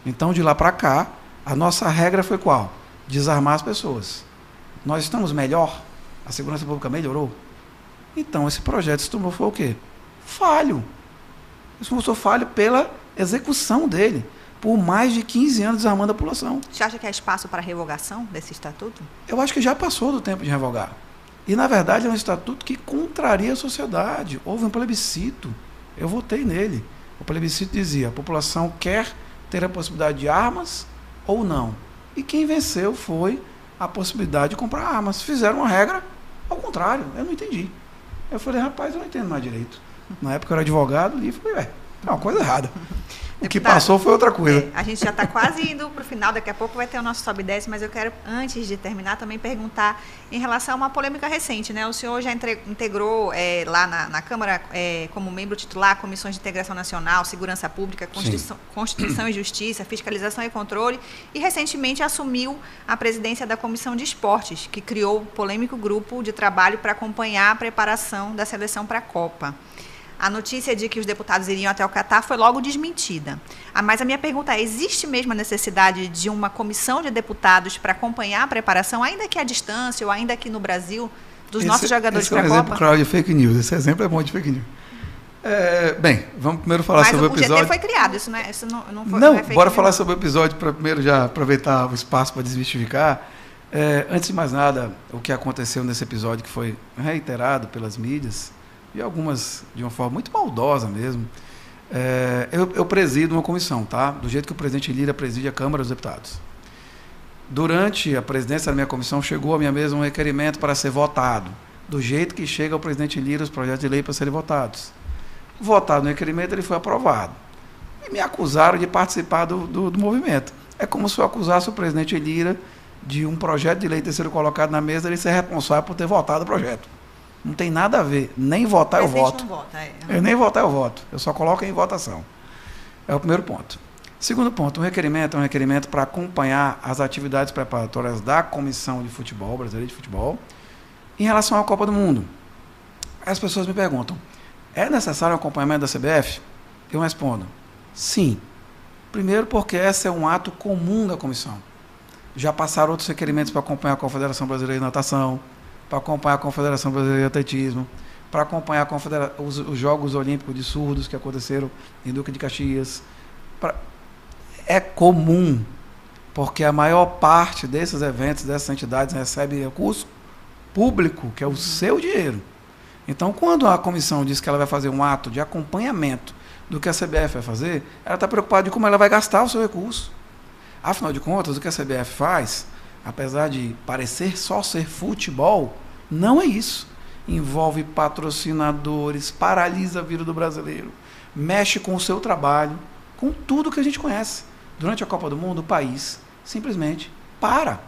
Então, de lá para cá, a nossa regra foi qual? Desarmar as pessoas. Nós estamos melhor? A segurança pública melhorou? Então, esse projeto se tornou foi o quê? Falho. Isso mostrou falho pela execução dele, por mais de 15 anos desarmando a população. Você acha que há espaço para revogação desse estatuto? Eu acho que já passou do tempo de revogar. E, na verdade, é um estatuto que contraria a sociedade. Houve um plebiscito. Eu votei nele. O plebiscito dizia: a população quer ter a possibilidade de armas ou não. E quem venceu foi a possibilidade de comprar armas. Fizeram uma regra ao contrário. Eu não entendi. Eu falei: rapaz, eu não entendo mais direito. Na época eu era advogado e falei: é, é uma coisa errada. [laughs] O que passou foi outra coisa. É, a gente já está quase indo para o final, daqui a pouco vai ter o nosso Sobe 10, mas eu quero, antes de terminar, também perguntar em relação a uma polêmica recente. Né? O senhor já integrou é, lá na, na Câmara, é, como membro titular, comissões de integração nacional, segurança pública, Constituição, Constituição e Justiça, fiscalização e controle, e recentemente assumiu a presidência da Comissão de Esportes, que criou o polêmico grupo de trabalho para acompanhar a preparação da seleção para a Copa. A notícia de que os deputados iriam até o Catar foi logo desmentida. Ah, mas a minha pergunta é: existe mesmo a necessidade de uma comissão de deputados para acompanhar a preparação, ainda que à distância ou ainda aqui no Brasil, dos esse, nossos jogadores para a Copa? É um exemplo claro de fake news. Esse exemplo é bom de fake news. É, bem, vamos primeiro falar Mas sobre o episódio. Mas o GT foi criado, isso não, é, isso não, não foi. Não, não é bora falar sobre o episódio para primeiro já aproveitar o espaço para desmistificar. É, antes de mais nada, o que aconteceu nesse episódio que foi reiterado pelas mídias e algumas de uma forma muito maldosa mesmo. É, eu, eu, presido uma comissão, tá? Do jeito que o presidente Lira preside a Câmara dos Deputados. Durante a presidência da minha comissão, chegou à minha mesa um requerimento para ser votado, do jeito que chega ao presidente Lira os projetos de lei para serem votados. Votado no requerimento, ele foi aprovado. E me acusaram de participar do, do, do movimento. É como se eu acusasse o presidente Lira de um projeto de lei ter sido colocado na mesa e ele ser responsável por ter votado o projeto. Não tem nada a ver. Nem votar eu voto. Vota, é. Eu nem votar eu voto. Eu só coloco em votação. É o primeiro ponto. Segundo ponto, um requerimento é um requerimento para acompanhar as atividades preparatórias da Comissão de Futebol, Brasileira de Futebol, em relação à Copa do Mundo. As pessoas me perguntam, é necessário um acompanhamento da CBF? Eu respondo, sim. Primeiro porque esse é um ato comum da comissão. Já passaram outros requerimentos para acompanhar a Confederação Brasileira de Natação, para acompanhar a Confederação Brasileira de Atletismo, para acompanhar os, os, Jogos Olímpicos de Surdos que aconteceram em Duque de Caxias. Pra... É comum, porque a maior parte desses eventos, dessas entidades, recebe recurso público, que é o seu dinheiro. Então, quando a comissão diz que ela vai fazer um ato de acompanhamento do que a CBF vai fazer, ela está preocupada de como ela vai gastar o seu recurso. Afinal de contas, o que a CBF faz apesar de parecer só ser futebol, não é isso. Envolve patrocinadores, paralisa a vida do brasileiro, mexe com o seu trabalho, com tudo que a gente conhece. Durante a Copa do Mundo, o país simplesmente para.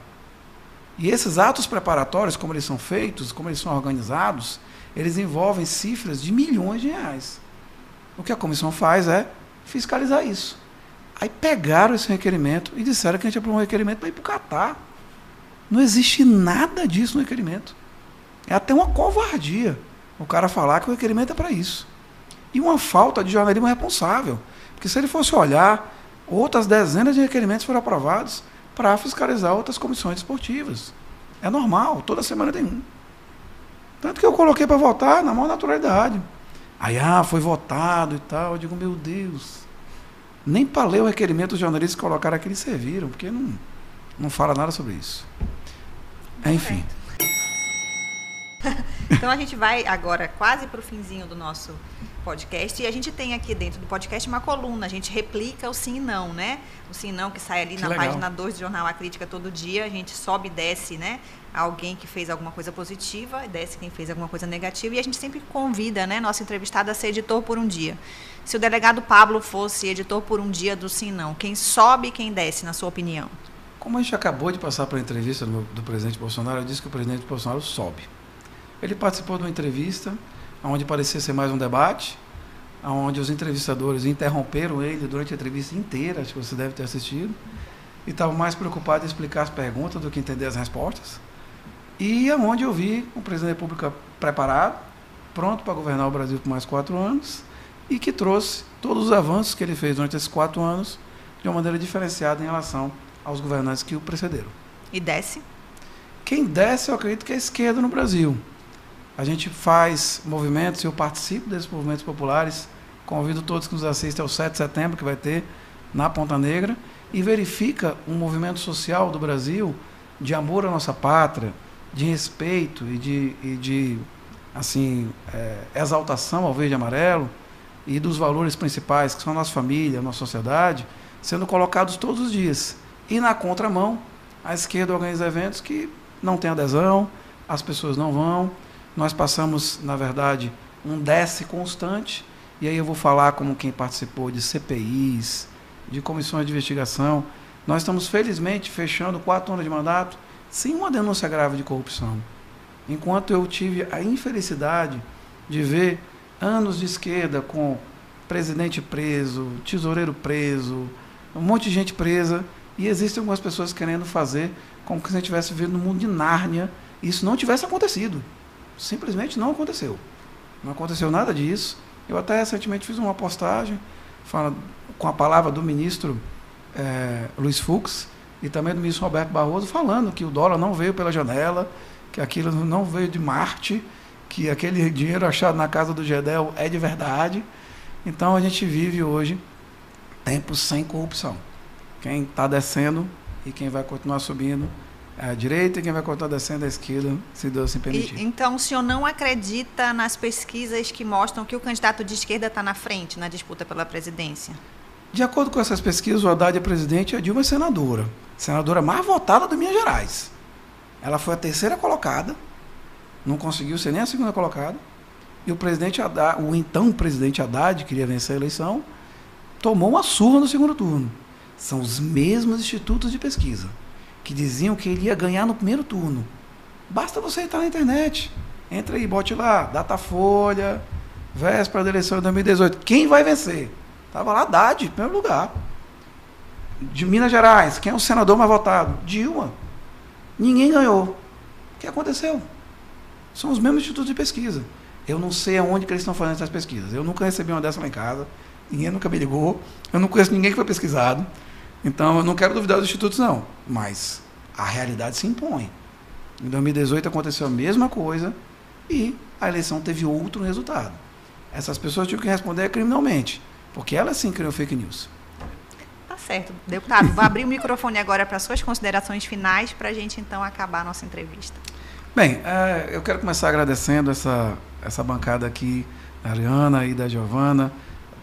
E esses atos preparatórios, como eles são feitos, como eles são organizados, eles envolvem cifras de milhões de reais. O que a comissão faz é fiscalizar isso. Aí pegaram esse requerimento e disseram que a gente aprovou um requerimento para ir para o Catar. Não existe nada disso no requerimento. É até uma covardia o cara falar que o requerimento é para isso. E uma falta de jornalismo responsável. Porque se ele fosse olhar, outras dezenas de requerimentos foram aprovados para fiscalizar outras comissões esportivas. É normal, toda semana tem um. Tanto que eu coloquei para votar na maior naturalidade. Aí, ah, foi votado e tal. Eu digo, meu Deus. Nem para ler o requerimento os jornalistas colocaram aqui, eles serviram, porque não, não fala nada sobre isso. Enfim. [laughs] Então a gente vai agora quase para o finzinho do nosso podcast e a gente tem aqui dentro do podcast uma coluna, a gente replica o sim e não, né? O sim e não que sai ali Que na legal. página 2 do Jornal A Crítica todo dia, a gente sobe e desce, né? Alguém que fez alguma coisa positiva e desce quem fez alguma coisa negativa e a gente sempre convida, né, nosso entrevistado a ser editor por um dia. Se o delegado Pablo fosse editor por um dia do sim e não, quem sobe e quem desce, na sua opinião? Como a gente acabou de passar pela entrevista do, do presidente Bolsonaro, eu disse que o presidente Bolsonaro sobe. Ele participou de uma entrevista onde parecia ser mais um debate, onde os entrevistadores interromperam ele durante a entrevista inteira, acho que você deve ter assistido, e estava mais preocupado em explicar as perguntas do que entender as respostas. E aonde eu vi o presidente da República preparado, pronto para governar o Brasil por mais quatro anos, e que trouxe todos os avanços que ele fez durante esses quatro anos de uma maneira diferenciada em relação aos governantes que o precederam. E desce? Quem desce, eu acredito que é a esquerda no Brasil. A gente faz movimentos, eu participo desses movimentos populares, convido todos que nos assistem ao 7 de setembro, que vai ter na Ponta Negra, e verifica um movimento social do Brasil de amor à nossa pátria, de respeito e de, e de assim, é, exaltação ao verde e amarelo e dos valores principais, que são a nossa família, a nossa sociedade, sendo colocados todos os dias. E na contramão, a esquerda organiza eventos que não tem adesão, as pessoas não vão. Nós passamos, na verdade, um desce constante, e aí eu vou falar como quem participou de CPIs, de comissões de investigação. Nós estamos, felizmente, fechando quatro anos de mandato sem uma denúncia grave de corrupção. Enquanto eu tive a infelicidade de ver anos de esquerda com presidente preso, tesoureiro preso, um monte de gente presa, e existem algumas pessoas querendo fazer como se a gente estivesse vivendo no mundo de Nárnia e isso não tivesse acontecido. Simplesmente não aconteceu. Não aconteceu nada disso. Eu até recentemente fiz uma postagem com a palavra do ministro eh, Luiz Fux e também do ministro Roberto Barroso falando que o dólar não veio pela janela, que aquilo não veio de Marte, que aquele dinheiro achado na casa do Gedel é de verdade. Então a gente vive hoje tempos sem corrupção. Quem está descendo e quem vai continuar subindo é a direita e quem vai continuar descendo é a esquerda, se Deus assim permitir. E, então, o senhor não acredita nas pesquisas que mostram que o candidato de esquerda está na frente na disputa pela presidência? De acordo com essas pesquisas, o Haddad é presidente e a Dilma é senadora. Senadora mais votada do Minas Gerais. Ela foi a terceira colocada, não conseguiu ser nem a segunda colocada. E o presidente Haddad, o então presidente Haddad, que queria vencer a eleição, tomou uma surra no segundo turno. São os mesmos institutos de pesquisa que diziam que ele ia ganhar no primeiro turno. Basta você entrar na internet. Entra aí, bote lá, Datafolha, véspera da eleição de 2018. Quem vai vencer? Estava lá Haddad, em primeiro lugar. De Minas Gerais, quem é o senador mais votado? Dilma. Ninguém ganhou. O que aconteceu? São os mesmos institutos de pesquisa. Eu não sei aonde que eles estão fazendo essas pesquisas. Eu nunca recebi uma dessa lá em casa. Ninguém nunca me ligou. Eu não conheço ninguém que foi pesquisado. Então, eu não quero duvidar dos institutos, não. Mas a realidade se impõe. Em 2018 aconteceu a mesma coisa e a eleição teve outro resultado. Essas pessoas tinham que responder criminalmente, porque elas sim criam fake news. Tá certo. Deputado, vou abrir o microfone agora para suas considerações finais para a gente então acabar a nossa entrevista. Bem, é, eu quero começar agradecendo essa, essa bancada aqui, da Ariana e da Giovana,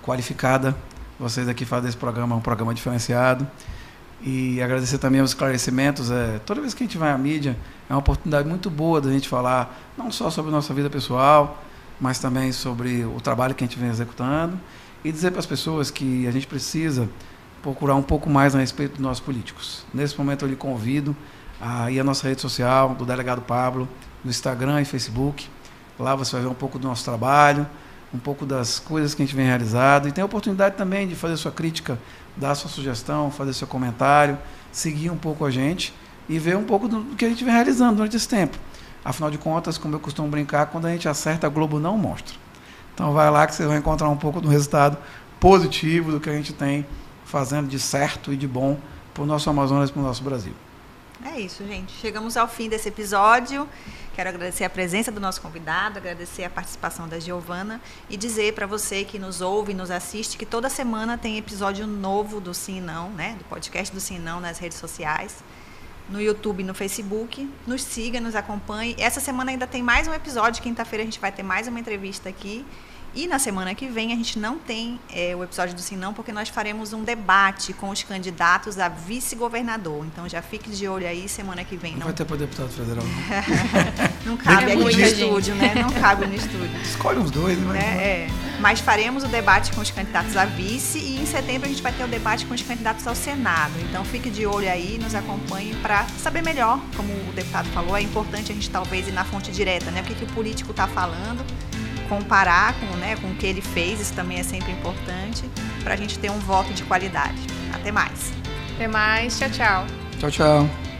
qualificada. Vocês aqui fazem esse programa um programa diferenciado. E agradecer também os esclarecimentos. É, toda vez que a gente vai à mídia, é uma oportunidade muito boa da gente falar não só sobre nossa vida pessoal, mas também sobre o trabalho que a gente vem executando e dizer para as pessoas que a gente precisa procurar um pouco mais a respeito dos nossos políticos. Nesse momento eu lhe convido a ir à nossa rede social, do Delegado Pablo, no Instagram e Facebook. Lá você vai ver um pouco do nosso trabalho, um pouco das coisas que a gente vem realizando e tem a oportunidade também de fazer sua crítica, dar sua sugestão, fazer seu comentário, seguir um pouco a gente e ver um pouco do que a gente vem realizando durante esse tempo. Afinal de contas, como eu costumo brincar, quando a gente acerta, a Globo não mostra. Então vai lá que você vai encontrar um pouco do resultado positivo do que a gente tem fazendo de certo e de bom para o nosso Amazonas e para o nosso Brasil. É isso, gente. Chegamos ao fim desse episódio. Quero agradecer a presença do nosso convidado, agradecer a participação da Giovana e dizer para você que nos ouve e nos assiste que toda semana tem episódio novo do Sim Não, né? Do podcast do Sim Não nas redes sociais. no YouTube e no Facebook. Nos siga, nos acompanhe. Essa semana ainda tem mais um episódio. Quinta-feira a gente vai ter mais uma entrevista aqui. E na semana que vem a gente não tem é, o episódio do Sim Não, porque nós faremos um debate com os candidatos a vice-governador. Então já fique de olho aí, semana que vem. Não, Não, vai ter para deputado federal, não. [laughs] não cabe É aqui no estúdio, né? Não cabe no estúdio. Escolhe uns dois, né? né? É. Mas faremos o debate com os candidatos a vice e em setembro a gente vai ter o debate com os candidatos ao Senado. Então fique de olho aí, nos acompanhe para saber melhor, como o deputado falou, é importante a gente talvez ir na fonte direta, né? O que, que o político está falando, comparar com, né, com o que ele fez, isso também é sempre importante, para a gente ter um voto de qualidade. Até mais. Até mais. Tchau, tchau. Tchau, tchau.